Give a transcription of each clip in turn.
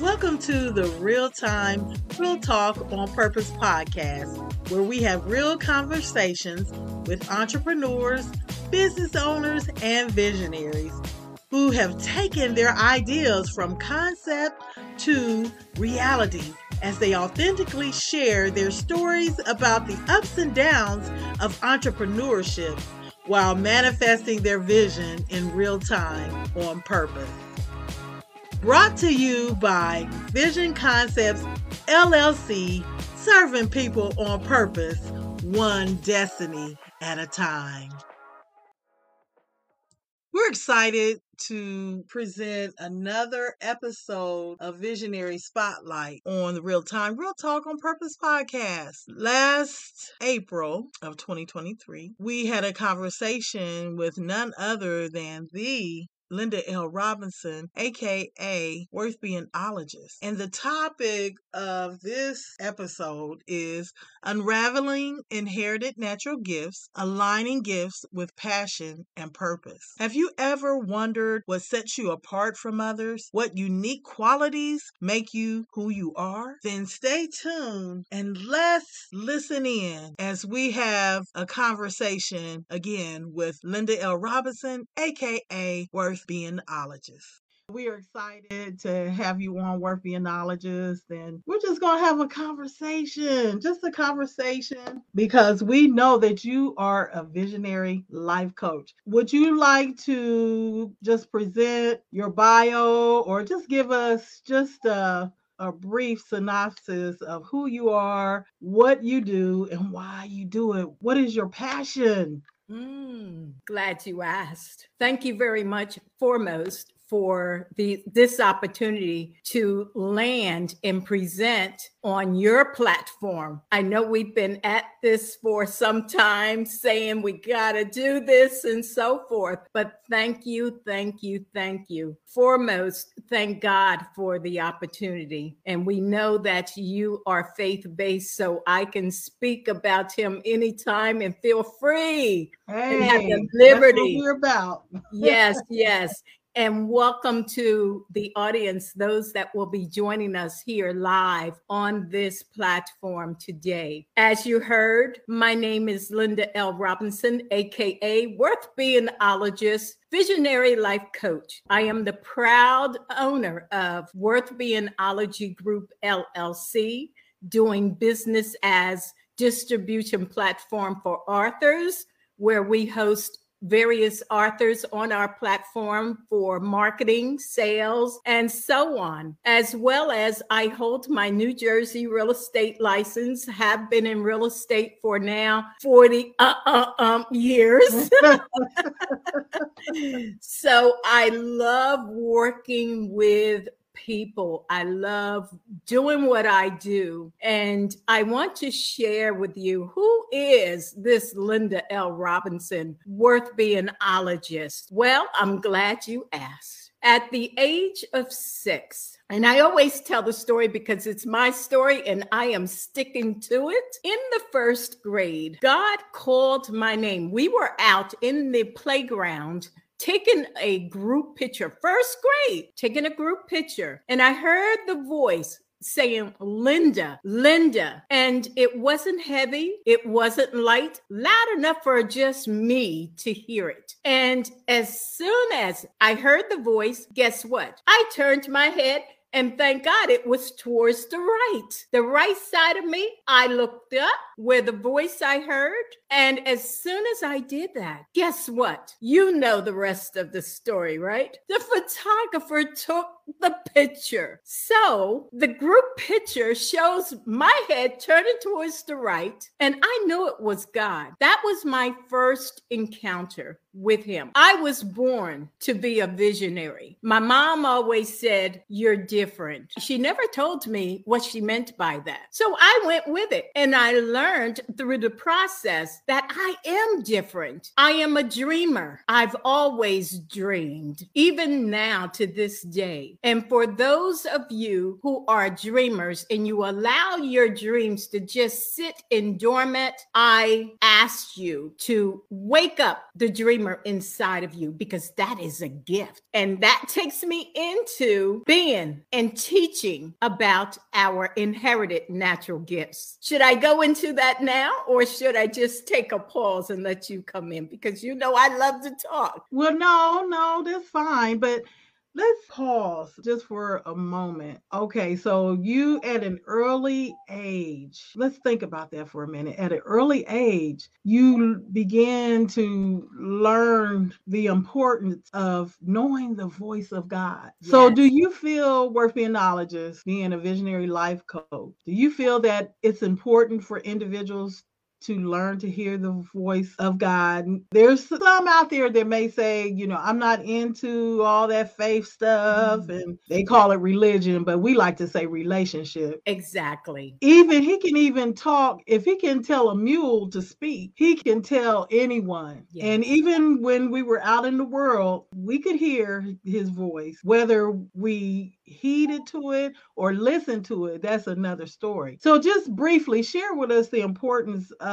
Welcome to the Real Time, Real Talk on Purpose podcast, where we have real conversations with entrepreneurs, business owners, and visionaries who have taken their ideas from concept to reality as they authentically share their stories about the ups and downs of entrepreneurship while manifesting their vision in real time on purpose. Brought to you by Vision Concepts LLC, serving people on purpose, one destiny at a time. We're excited to present another episode of Visionary Spotlight on the Real Time Real Talk on Purpose podcast. Last April of 2023, we had a conversation with none other than the Linda L. Robinson, aka Worth Being Ologist. And the topic of this episode is unraveling inherited natural gifts, aligning gifts with passion and purpose. Have you ever wondered what sets you apart from others? What unique qualities make you who you are? Then stay tuned and let's listen in as we have a conversation again with Linda L. Robinson, aka Worth Worthbeingologist. We are excited to have you on Worthbeingologist, and we're just going to have a conversation, just a conversation, because we know that you are a visionary life coach. Would you like to just present your bio or just give us just a a brief synopsis of who you are, what you do, and why you do it. What is your passion? Mm, glad you asked. Thank you very much, foremost, for the this opportunity to land and present on your platform. I know we've been at this for some time saying we got to do this and so forth, but thank you, thank you, thank you. Foremost, thank God for the opportunity. And we know that you are faith based, so I can speak about Him anytime and feel free hey, and have the liberty. you're about. yes, yes and welcome to the audience, those that will be joining us here live on this platform today. As you heard, my name is Linda L. Robinson, AKA Worth Being Visionary Life Coach. I am the proud owner of Worth Being Group LLC, doing business as distribution platform for authors, where we host various authors on our platform for marketing, sales, and so on. As well as I hold my New Jersey real estate license, have been in real estate for now 40 uh, uh, um, years. so I love working with people. I love doing what I do. And I want to share with you who is this Linda L. Robinson, worth being ologist? Well, I'm glad you asked. At the age of six, and I always tell the story because it's my story and I am sticking to it. In the first grade, God called my name. We were out in the playground taking a group picture, first grade, taking a group picture. And I heard the voice saying Linda, Linda. And it wasn't heavy, it wasn't light, loud enough for just me to hear it. And as soon as I heard the voice, guess what? I turned my head and thank God it was towards the right, the right side of me. I looked up where the voice I heard. And as soon as I did that, guess what? You know the rest of the story, right? The photographer took the picture. So the group picture shows my head turning towards the right. And I knew it was God. That was my first encounter with him. I was born to be a visionary. My mom always said, You're different. She never told me what she meant by that. So I went with it and I learned through the process that I am different. I am a dreamer. I've always dreamed, even now to this day. And for those of you who are dreamers and you allow your dreams to just sit in dormant, I ask you to wake up the dreamer inside of you because that is a gift. And that takes me into being and teaching about our inherited natural gifts. Should I go into that now or should I just take a pause and let you come in? Because you know I love to talk. Well, no, no, that's fine. But Let's pause just for a moment. Okay, so you at an early age, let's think about that for a minute. At an early age, you began to learn the importance of knowing the voice of God. Yes. So, do you feel Worthbeingologist, being a visionary life coach? Do you feel that it's important for individuals to learn to hear the voice of God. There's some out there that may say, you know, I'm not into all that faith stuff mm-hmm. and they call it religion, but we like to say relationship. Exactly. Even he can even talk, if he can tell a mule to speak, he can tell anyone. Yes. And even when we were out in the world, we could hear his voice, whether we heeded to it or listened to it. That's another story. So just briefly share with us the importance of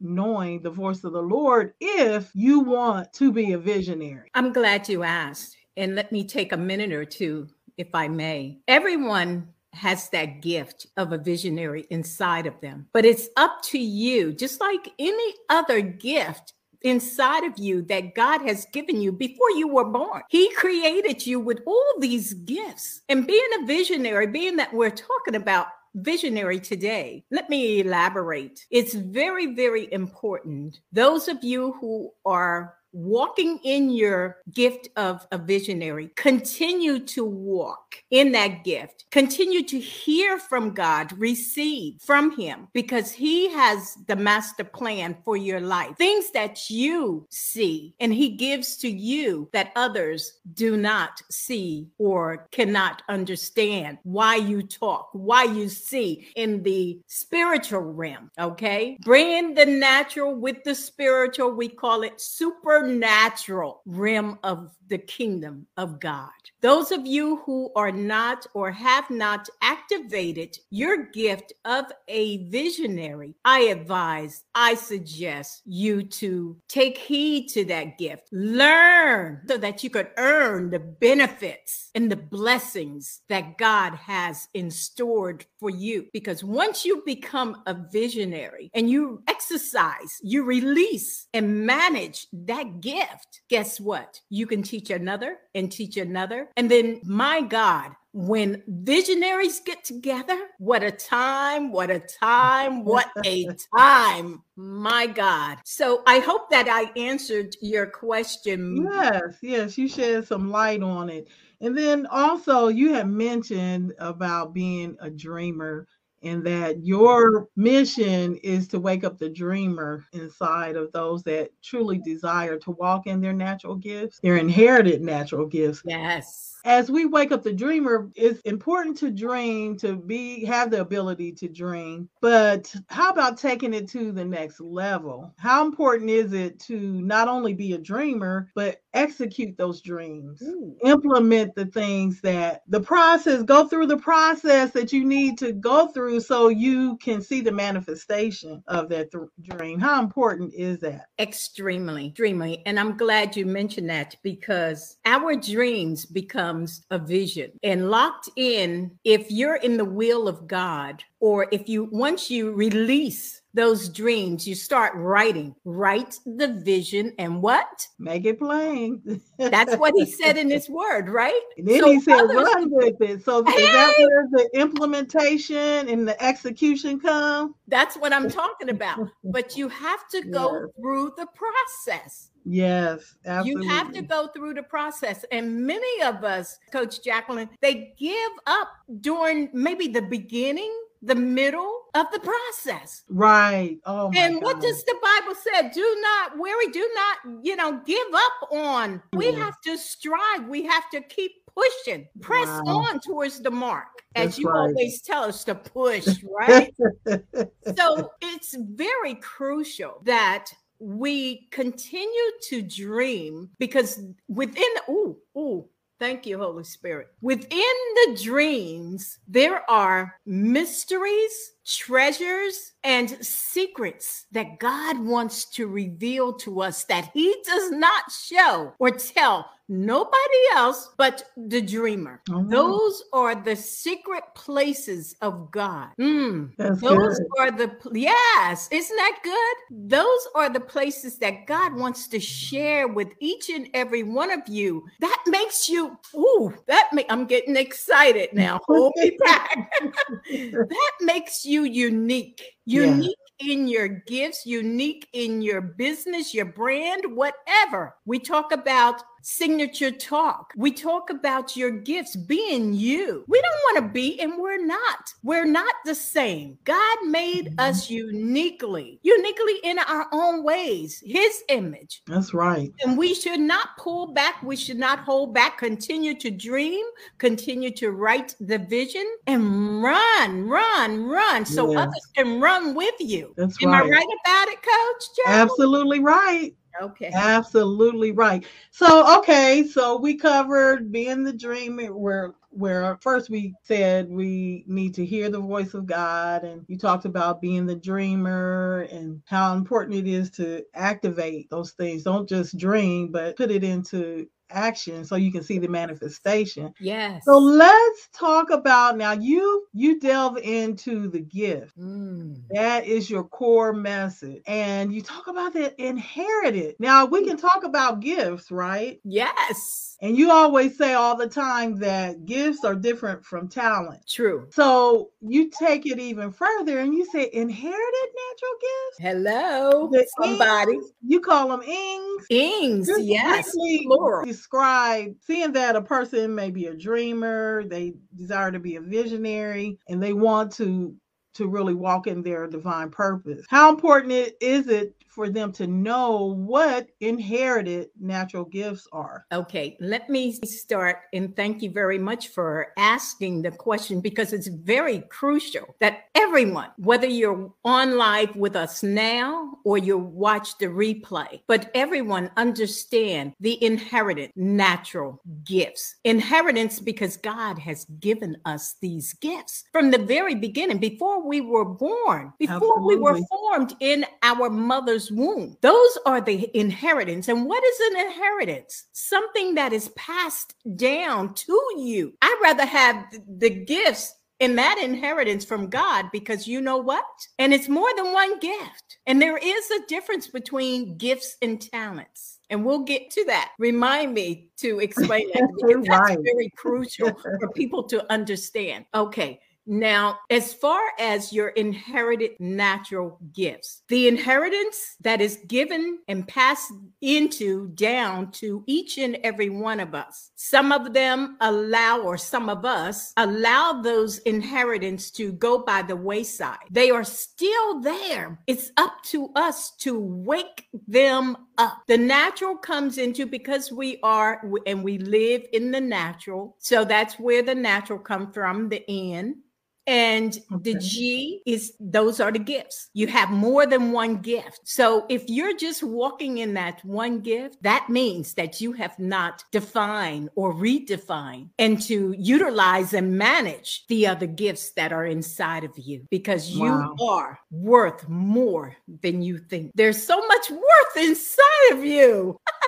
knowing the voice of the Lord if you want to be a visionary? I'm glad you asked. And let me take a minute or two, if I may. Everyone has that gift of a visionary inside of them, but it's up to you, just like any other gift inside of you that God has given you before you were born. He created you with all these gifts. And being a visionary, being that we're talking about visionary today. Let me elaborate. It's very, very important. Those of you who are walking in your gift of a visionary, continue to walk in that gift. Continue to hear from God, receive from Him, because He has the master plan for your life. Things that you see and He gives to you that others do not see or cannot understand. Why you talk, why you see in the spiritual realm. Okay. Bringing the natural with the spiritual, we call it super supernatural realm of the kingdom of God. Those of you who are not or have not activated your gift of a visionary, I advise, I suggest you to take heed to that gift. Learn so that you could earn the benefits and the blessings that God has in stored for you. Because once you become a visionary and you exercise, you release and manage that gift, guess what? You can teach another and teach another. And then, my God, when visionaries get together, what a time, what a time, what a time. My God. So I hope that I answered your question. Yes, yes, you shed some light on it. And then also, you had mentioned about being a dreamer and that your mission is to wake up the dreamer inside of those that truly desire to walk in their natural gifts, their inherited natural gifts. Yes as we wake up the dreamer, it's important to dream, to be have the ability to dream. But how about taking it to the next level? How important is it to not only be a dreamer, but execute those dreams, Ooh. implement the things that the process, go through the process that you need to go through so you can see the manifestation of that th- dream. How important is that? Extremely, extremely. And I'm glad you mentioned that because our dreams becomes a vision and locked in if you're in the will of God or if you once you release those dreams, you start writing, write the vision and what? Make it plain. That's what he said in his word, right? And then so he said, others, run with it. So hey, is that where the implementation and the execution come? That's what I'm talking about. but you have to go yes. through the process. Yes, absolutely. You have to go through the process. And many of us, Coach Jacqueline, they give up during maybe the beginning the middle of the process. Right. Oh And what does the Bible say? Do not worry, do not, you know, give up on. We mm. have to strive. We have to keep pushing, press wow. on towards the mark, as That's you right. always tell us to push, right? so it's very crucial that we continue to dream because within, ooh, ooh, Thank you, Holy Spirit. Within the dreams, there are mysteries, treasures, and secrets that God wants to reveal to us that He does not show or tell nobody else but the dreamer. Mm-hmm. Those are the secret places of God. Mm, those good. are the, yes, isn't that good? Those are the places that God wants to share with each and every one of you. That makes you, ooh, that make, I'm getting excited now. Hold me back. that makes you unique. Unique in your gifts, unique in your business, your brand, whatever. We talk about signature talk. We talk about your gifts being you. We don't want to be, and we're not. We're not the same. God made mm-hmm. us uniquely, uniquely in our own ways, His image. That's right. And we should not pull back. We should not hold back. Continue to dream, continue to write the vision, and run, run, run so yes. others can run with you. That's Am right. I right about it, Coach? Joe? Absolutely right. Okay. Absolutely right. So okay, so we covered being the dreamer where where first we said we need to hear the voice of God and you talked about being the dreamer and how important it is to activate those things. Don't just dream, but put it into action so you can see the manifestation. Yes. So let's talk about now you you delve into the gift. Mm. That is your core message. And you talk about the inherited. Now we can talk about gifts, right? Yes. And you always say all the time that gifts are different from talent. True. So you take it even further and you say inherited natural gifts. Hello, the somebody. Ings, you call them ings. Ings, yes. Plural describe seeing that a person may be a dreamer, they desire to be a visionary, and they want to to really walk in their divine purpose. How important is it for them to know what inherited natural gifts are. Okay, let me start and thank you very much for asking the question because it's very crucial that everyone, whether you're on live with us now or you watch the replay, but everyone understand the inherited natural gifts. Inheritance because God has given us these gifts from the very beginning, before we were born, before Absolutely. we were formed in our mother's mother's womb. Those are the inheritance. And what is an inheritance? Something that is passed down to you. I'd rather have the gifts in that inheritance from God because you know what? And it's more than one gift. And there is a difference between gifts and talents. And we'll get to that. Remind me to explain that because that's very crucial for people to understand. Okay. Now, as far as your inherited natural gifts, the inheritance that is given and passed into down to each and every one of us, some of them allow, or some of us allow those inheritance to go by the wayside. They are still there. It's up to us to wake them up. The natural comes into because we are and we live in the natural. So that's where the natural come from, the end. And okay. the G is those are the gifts. You have more than one gift. So if you're just walking in that one gift, that means that you have not defined or redefined and to utilize and manage the other gifts that are inside of you because you wow. are worth more than you think. There's so much worth inside of you.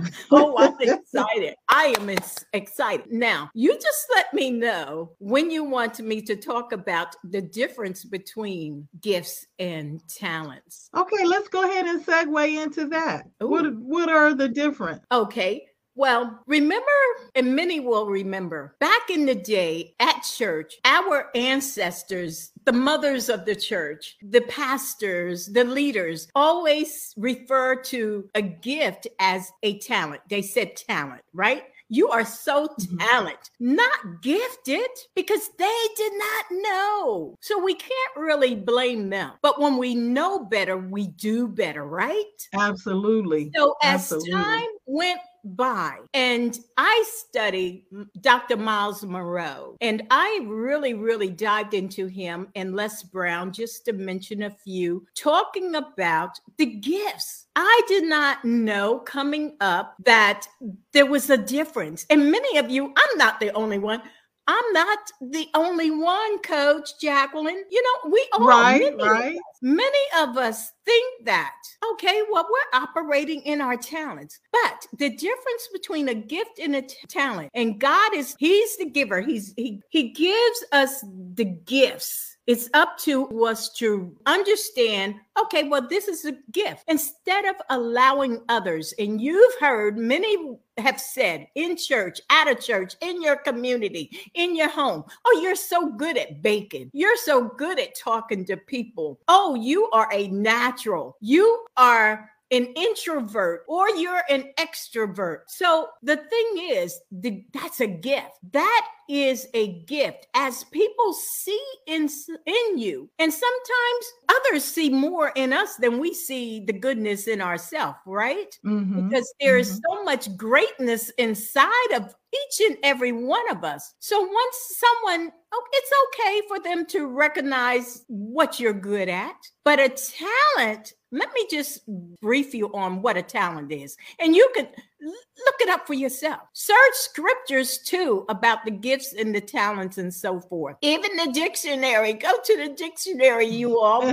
oh, I'm excited. I am excited. Now, you just let me know when you want me to talk about the difference between gifts and talents. Okay, let's go ahead and segue into that. What what are the different? Okay. Well, remember, and many will remember, back in the day at church, our ancestors, the mothers of the church, the pastors, the leaders always refer to a gift as a talent. They said talent, right? You are so mm-hmm. talented, not gifted, because they did not know. So we can't really blame them. But when we know better, we do better, right? Absolutely. So as Absolutely. time went by. And I studied Dr. Miles Munroe, and I really, really dived into him and Les Brown, just to mention a few, talking about the gifts. I did not know coming up that there was a difference. And many of you, I'm not the only one. I'm not the only one, Coach Jacqueline. You know, we all right, many right. Of us, many of us think that. Okay, well, we're operating in our talents, but the difference between a gift and a t- talent, and God is He's the giver. He's He He gives us the gifts it's up to us to understand okay, well, this is a gift. Instead of allowing others, and you've heard many have said in church, at a church, in your community, in your home, oh, you're so good at baking. You're so good at talking to people. Oh, you are a natural. You are an introvert or you're an extrovert. So the thing is, the, that's a gift. That is a gift as people see in in you. And sometimes others see more in us than we see the goodness in ourselves, right? Mm-hmm. Because there is mm-hmm. so much greatness inside of each and every one of us. So once someone, oh, it's okay for them to recognize what you're good at, but a talent let me just brief you on what a talent is. And you can look it up for yourself. Search scriptures too about the gifts and the talents and so forth. Even the dictionary. Go to the dictionary, you all.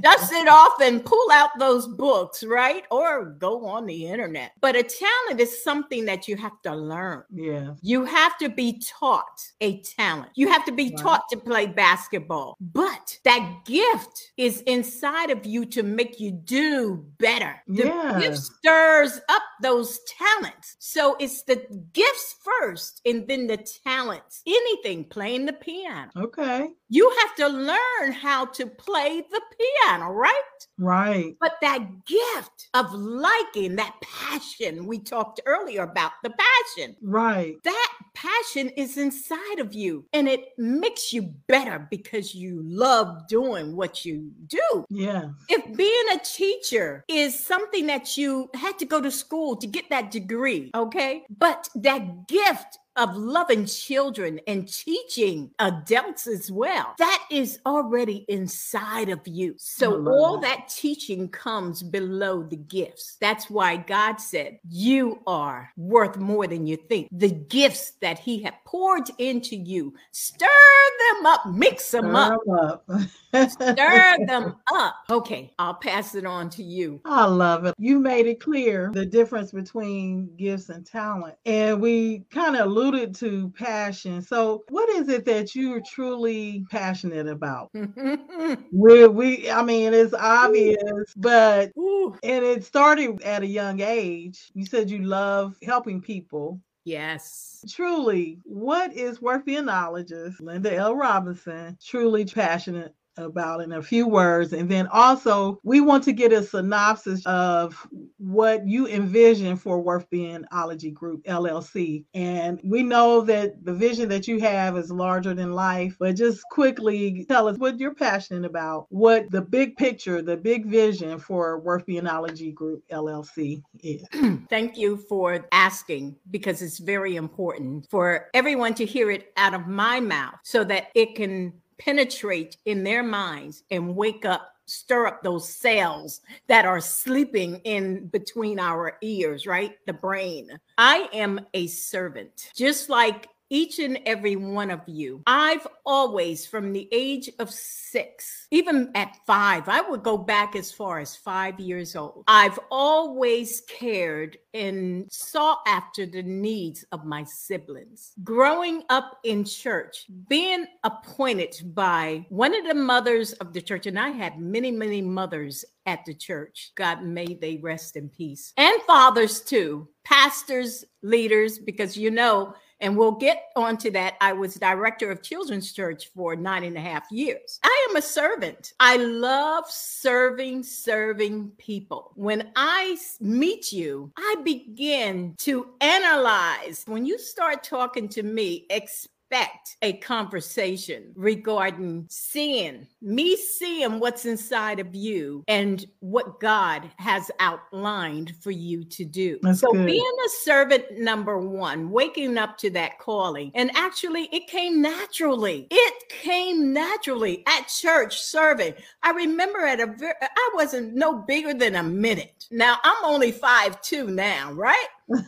Dust it off and pull out those books, right? Or go on the internet. But a talent is something that you have to learn. Yeah. You have to be taught a talent. You have to be wow. taught to play basketball. But that gift is inside of you to make you do better. The yeah. gift stirs up those talents. So it's the gifts first and then the talents. Anything, playing the piano. Okay. You have to learn how to play the piano, right? Right. But that gift of liking, that passion we talked earlier about, the passion. Right. That passion is inside of you and it makes you better because you love doing what you do. Yeah. If being a teacher is something that you had to go to school to get that degree, okay? But that gift of loving children and teaching adults as well. That is already inside of you. So all that. that teaching comes below the gifts. That's why God said, You are worth more than you think. The gifts that He had poured into you, stir them up, mix them stir up. Them up. stir them up. Okay, I'll pass it on to you. I love it. You made it clear the difference between gifts and talent. And we kind of alluded to passion. So, what is it that you're truly passionate about? we, we, I mean, it's obvious, but Ooh. and it started at a young age. You said you love helping people. Yes. Truly, what is Worthbeingologist Linda L. Robinson, truly passionate about in a few words. And then also, we want to get a synopsis of what you envision for Worth Being Ology Group LLC. And we know that the vision that you have is larger than life, but just quickly tell us what you're passionate about, what the big picture, the big vision for Worth Being Ology Group LLC is. Thank you for asking because it's very important for everyone to hear it out of my mouth so that it can penetrate in their minds and wake up stir up those cells that are sleeping in between our ears, right? The brain. I am a servant, just like each and every one of you. I've always, from the age of six, even at five, I would go back as far as five years old. I've always cared and sought after the needs of my siblings. Growing up in church, being appointed by one of the mothers of the church, and I had many, many mothers at the church. God may they rest in peace. And fathers too, pastors, leaders, because you know, and we'll get onto that. I was director of Children's Church for nine and a half years. I am a servant. I love serving, serving people. When I meet you, I begin to analyze. When you start talking to me, expect expect a conversation regarding seeing me seeing what's inside of you and what God has outlined for you to do. That's so good. being a servant number 1, waking up to that calling. And actually it came naturally. It came naturally at church serving. I remember at a very I wasn't no bigger than a minute. Now I'm only five two now, right?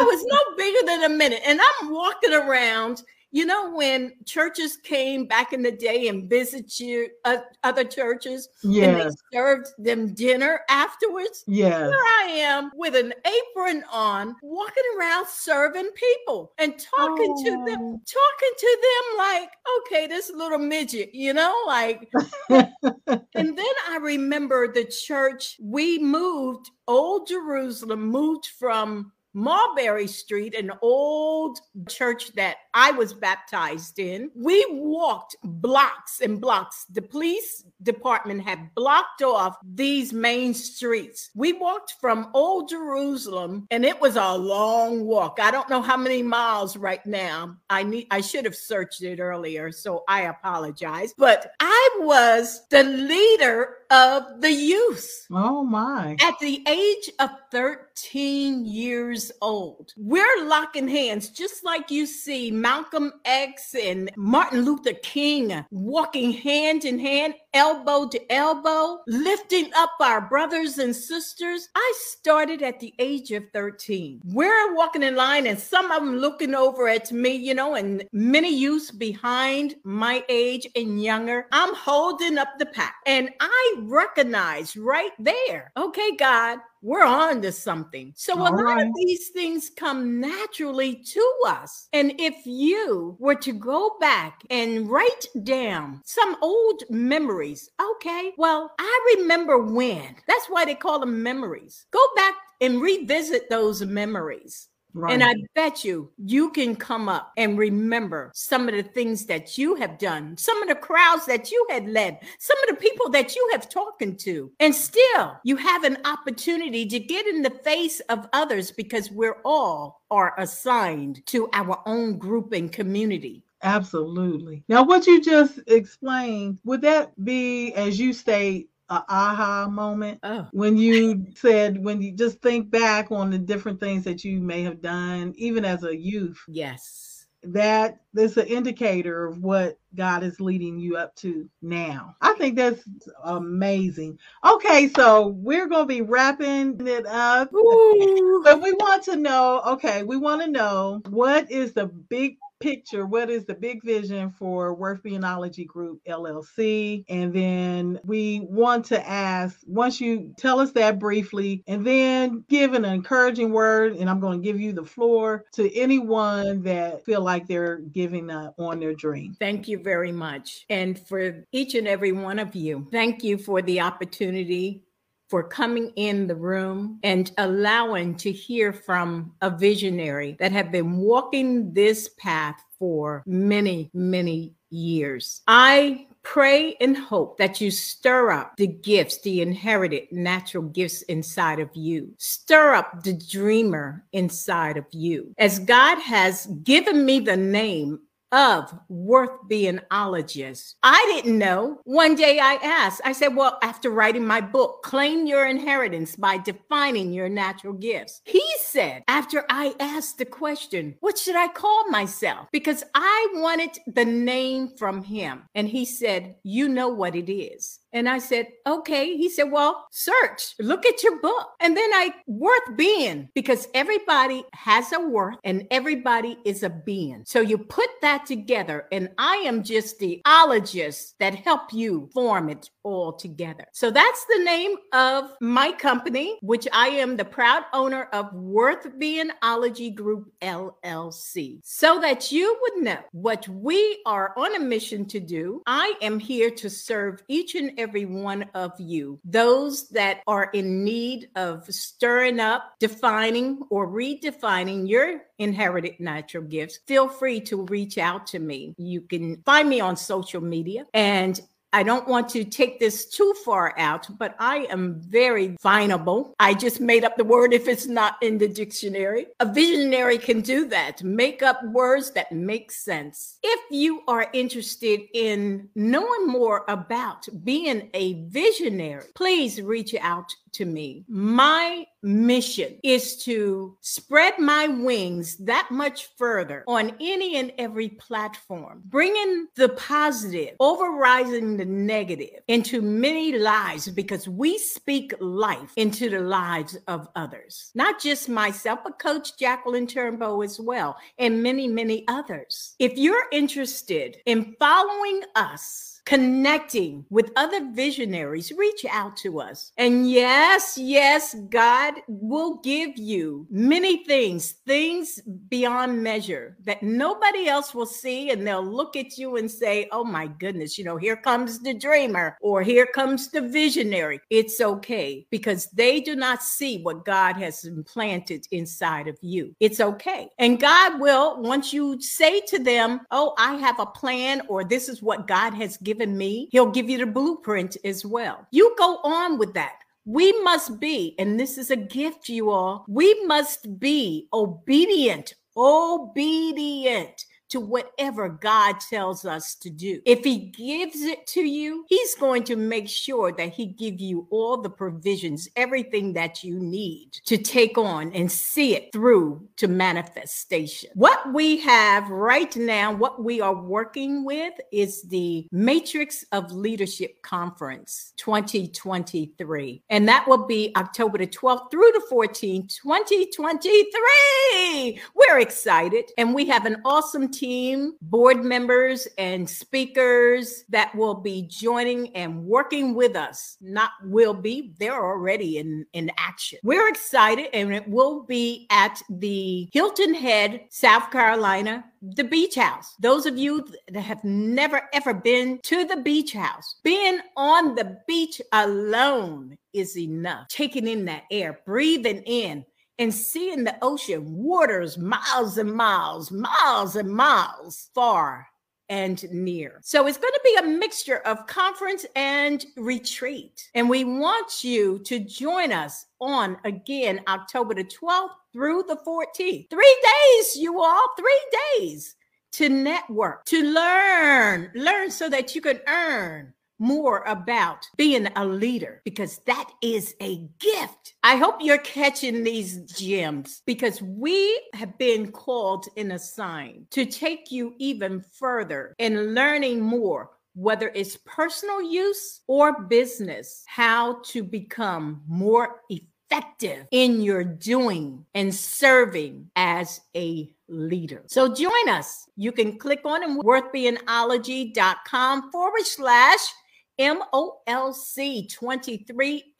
I was no bigger than a minute. And I'm walking around. You know, when churches came back in the day and visit you, uh, other churches, and they served them dinner afterwards. Yes. Here I am with an apron on, walking around serving people and talking to them, Oh. talking to them like, okay, this little midget, you know, like and then I remember the church, we moved, Old Jerusalem moved from Mulberry Street, an old church that I was baptized in. We walked blocks and blocks. The police department had blocked off these main streets. We walked from Old Jerusalem and it was a long walk. I don't know how many miles right now. I need I should have searched it earlier, so I apologize. But I was the leader of the youth oh my. at the age of 13 years old. We're locking hands, just like you see Malcolm X and Martin Luther King walking hand in hand, elbow to elbow, lifting up our brothers and sisters. I started at the age of 13. We're walking in line, and some of them looking over at me, you know, and many youths behind my age and younger. I'm holding up the pack, and I recognize right there, okay, God, we're on to something. So a lot right. of these things come naturally to us. And if you were to go back and write down some old memories, okay, well, I remember when. That's why they call them memories. Go back and revisit those memories. Right. And I bet you you can come up and remember some of the things that you have done, some of the crowds that you had led, some of the people that you have talked to. And still, you have an opportunity to get in the face of others because we're all are assigned to our own group and community. Absolutely. Now, what you just explained, would that be, as you state, a aha moment? Oh, When you said, when you just think back on the different things that you may have done, even as a youth, yes. that is an indicator of what God is leading you up to now. I think that's amazing. Okay, so we're going to be wrapping it up. Ooh. But we want to know, okay, we want to know what is the big picture, what is the big vision for Worthbeingology Group LLC? And then we want to ask, once you tell us that briefly, and then give an encouraging word, and I'm going to give you the floor to anyone that feel like they're giving up on their dream. Thank you very much. And for each and every one of you, thank you for the opportunity for coming in the room and allowing to hear from a visionary that have been walking this path for many, many years. I pray and hope that you stir up the gifts, the inherited natural gifts inside of you. Stir up the dreamer inside of you. As God has given me the name of worth being ologist. I didn't know. One day I asked, I said, Well, after writing my book, Claim Your Inheritance by Defining Your Natural Gifts, he said, after I asked the question, What should I call myself? Because I wanted the name from him. And he said, You know what it is. And I said, okay. He said, well, search, look at your book. And then I, worth being, because everybody has a worth and everybody is a being. So you put that together, and I am just the ologist that help you form it all together. So that's the name of my company, which I am the proud owner of Worth Being Ology Group LLC. So that you would know what we are on a mission to do, I am here to serve each and every one of you, those that are in need of stirring up, defining, or redefining your inherited natural gifts. Feel free to reach out to me. You can find me on social media and I don't want to take this too far out, but I am very viable. I just made up the word if it's not in the dictionary. A visionary can do that, make up words that make sense. If you are interested in knowing more about being a visionary, please reach out to me. My mission is to spread my wings that much further on any and every platform, bringing the positive, overriding the negative into many lives because we speak life into the lives of others. Not just myself, but Coach Jacqueline Turnbo as well, and many, many others. If you're interested in following us, connecting with other visionaries, reach out to us. And yes, yes, God will give you many things, things beyond measure that nobody else will see. And they'll look at you and say, oh my goodness, you know, here comes the dreamer or here comes the visionary. It's okay because they do not see what God has implanted inside of you. It's okay. And God will, once you say to them, oh, I have a plan or this is what God has given given me, he'll give you the blueprint as well. You go on with that. We must be, and this is a gift, you all, we must be obedient, obedient to whatever God tells us to do. If he gives it to you, he's going to make sure that he give you all the provisions, everything that you need to take on and see it through to manifestation. What we have right now, what we are working with is the Matrix of Leadership Conference 2023. And that will be October the 12th through the 14th, 2023. We're excited and we have an awesome team team, board members, and speakers that will be joining and working with us. Not will be, they're already in, in action. We're excited, and it will be at the Hilton Head, South Carolina the beach house. Those of you that have never ever been to the beach house, being on the beach alone is enough. Taking in that air, breathing in and seeing the ocean, waters miles and miles, miles and miles far and near. So it's going to be a mixture of conference and retreat. And we want you to join us on again October the 12th through the 14th. Three days, you all, three days to network, to learn, learn so that you can earn more about being a leader because that is a gift. I hope you're catching these gems because we have been called and assigned to take you even further in learning more whether it's personal use or business, how to become more effective in your doing and serving as a leader. So join us. You can click on worthbeingology.com forward slash MOLC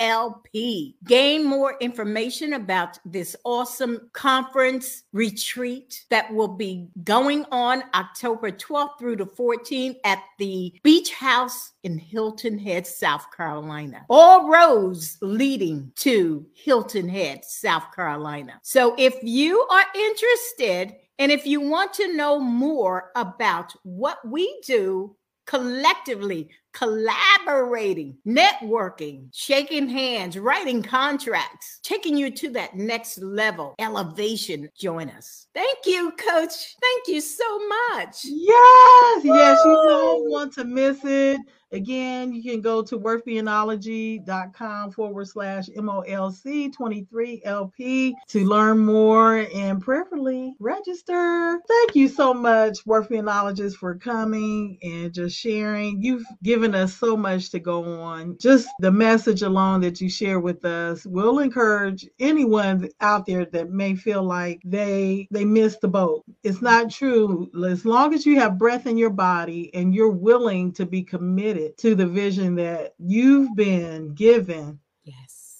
23LP. Gain more information about this awesome conference retreat that will be going on October 12th through the 14th at the Beach House in Hilton Head, South Carolina. All roads leading to Hilton Head, South Carolina. So if you are interested and if you want to know more about what we do collectively collaborating, networking, shaking hands, writing contracts, taking you to that next level elevation. Join us. Thank you, Coach. Thank you so much. Yes, yes, you don't want to miss it. Again, you can go to worthbeingology.com forward slash MOLC 23LP to learn more and preferably register. Thank you so much, Worth for coming and just sharing. You've given us so much to go on. Just the message alone that you share with us will encourage anyone out there that may feel like they they missed the boat. It's not true. As long as you have breath in your body and you're willing to be committed to the vision that you've been given,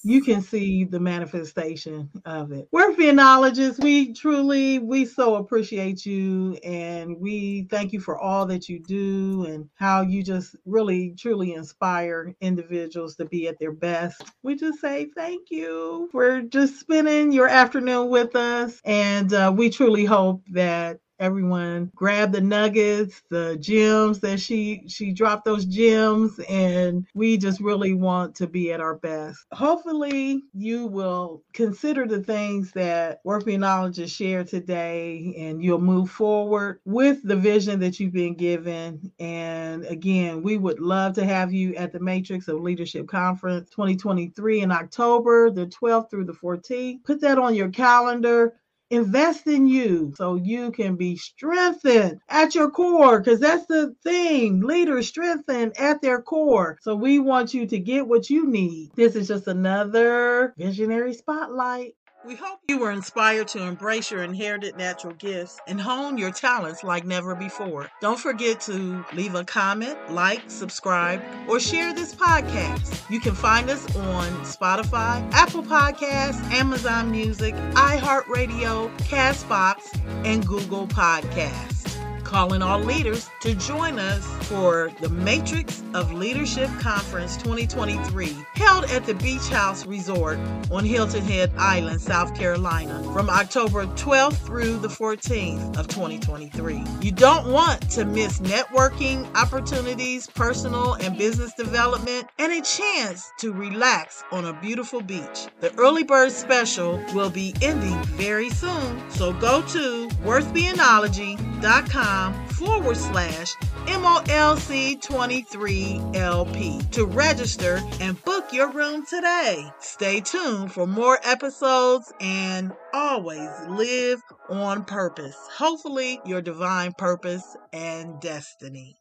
you can see the manifestation of it. Worthbeingologists. We truly, we so appreciate you and we thank you for all that you do and how you just really, truly inspire individuals to be at their best. We just say thank you for just spending your afternoon with us. And uh, we truly hope that everyone grab the nuggets, the gems that she she dropped those gems and we just really want to be at our best. Hopefully you will consider the things that Worthbeingologists shared today and you'll move forward with the vision that you've been given. And again, we would love to have you at the Matrix of Leadership Conference 2023 in October, the 12th through the 14th. Put that on your calendar invest in you so you can be strengthened at your core because that's the thing. Leaders strengthen at their core. So we want you to get what you need. This is just another visionary spotlight we hope you were inspired to embrace your inherited natural gifts and hone your talents like never before. Don't forget to leave a comment, like, subscribe, or share this podcast. You can find us on Spotify, Apple Podcasts, Amazon Music, iHeartRadio, Castbox, and Google Podcasts calling all leaders to join us for the Matrix of Leadership Conference 2023, held at the Beach House Resort on Hilton Head Island, South Carolina, from October 12th through the 14th of 2023. You don't want to miss networking opportunities, personal and business development, and a chance to relax on a beautiful beach. The early bird special will be ending very soon, so go to worthbeingology.com forward slash MOLC23LP to register and book your room today. Stay tuned for more episodes and always live on purpose. Hopefully, your divine purpose and destiny.